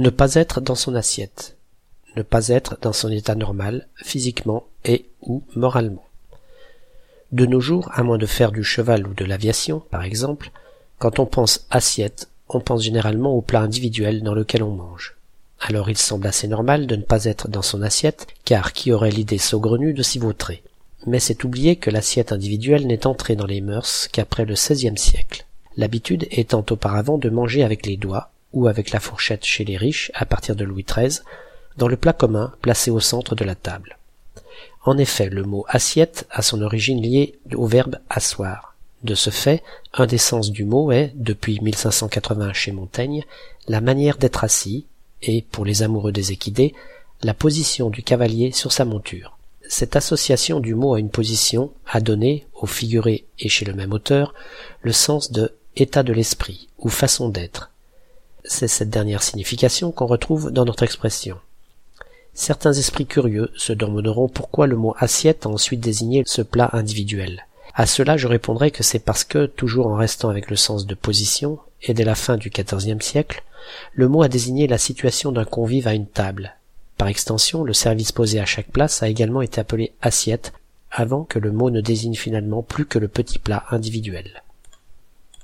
Ne pas être dans son assiette. Ne pas être dans son état normal, physiquement et ou moralement. De nos jours, à moins de faire du cheval ou de l'aviation, par exemple, quand on pense assiette, on pense généralement au plat individuel dans lequel on mange. Alors il semble assez normal de ne pas être dans son assiette, car qui aurait l'idée saugrenue de s'y vautrer? Mais c'est oublier que l'assiette individuelle n'est entrée dans les mœurs qu'après le XVIe siècle. L'habitude étant auparavant de manger avec les doigts, ou avec la fourchette chez les riches à partir de Louis XIII, dans le plat commun placé au centre de la table. En effet, le mot assiette a son origine liée au verbe asseoir. De ce fait, un des sens du mot est, depuis 1580 chez Montaigne, la manière d'être assis, et, pour les amoureux des équidés, la position du cavalier sur sa monture. Cette association du mot à une position a donné, au figuré et chez le même auteur, le sens de état de l'esprit ou façon d'être. C'est cette dernière signification qu'on retrouve dans notre expression. Certains esprits curieux se demanderont pourquoi le mot assiette a ensuite désigné ce plat individuel. À cela je répondrai que c'est parce que, toujours en restant avec le sens de position, et dès la fin du XIVe siècle, le mot a désigné la situation d'un convive à une table. Par extension, le service posé à chaque place a également été appelé assiette, avant que le mot ne désigne finalement plus que le petit plat individuel.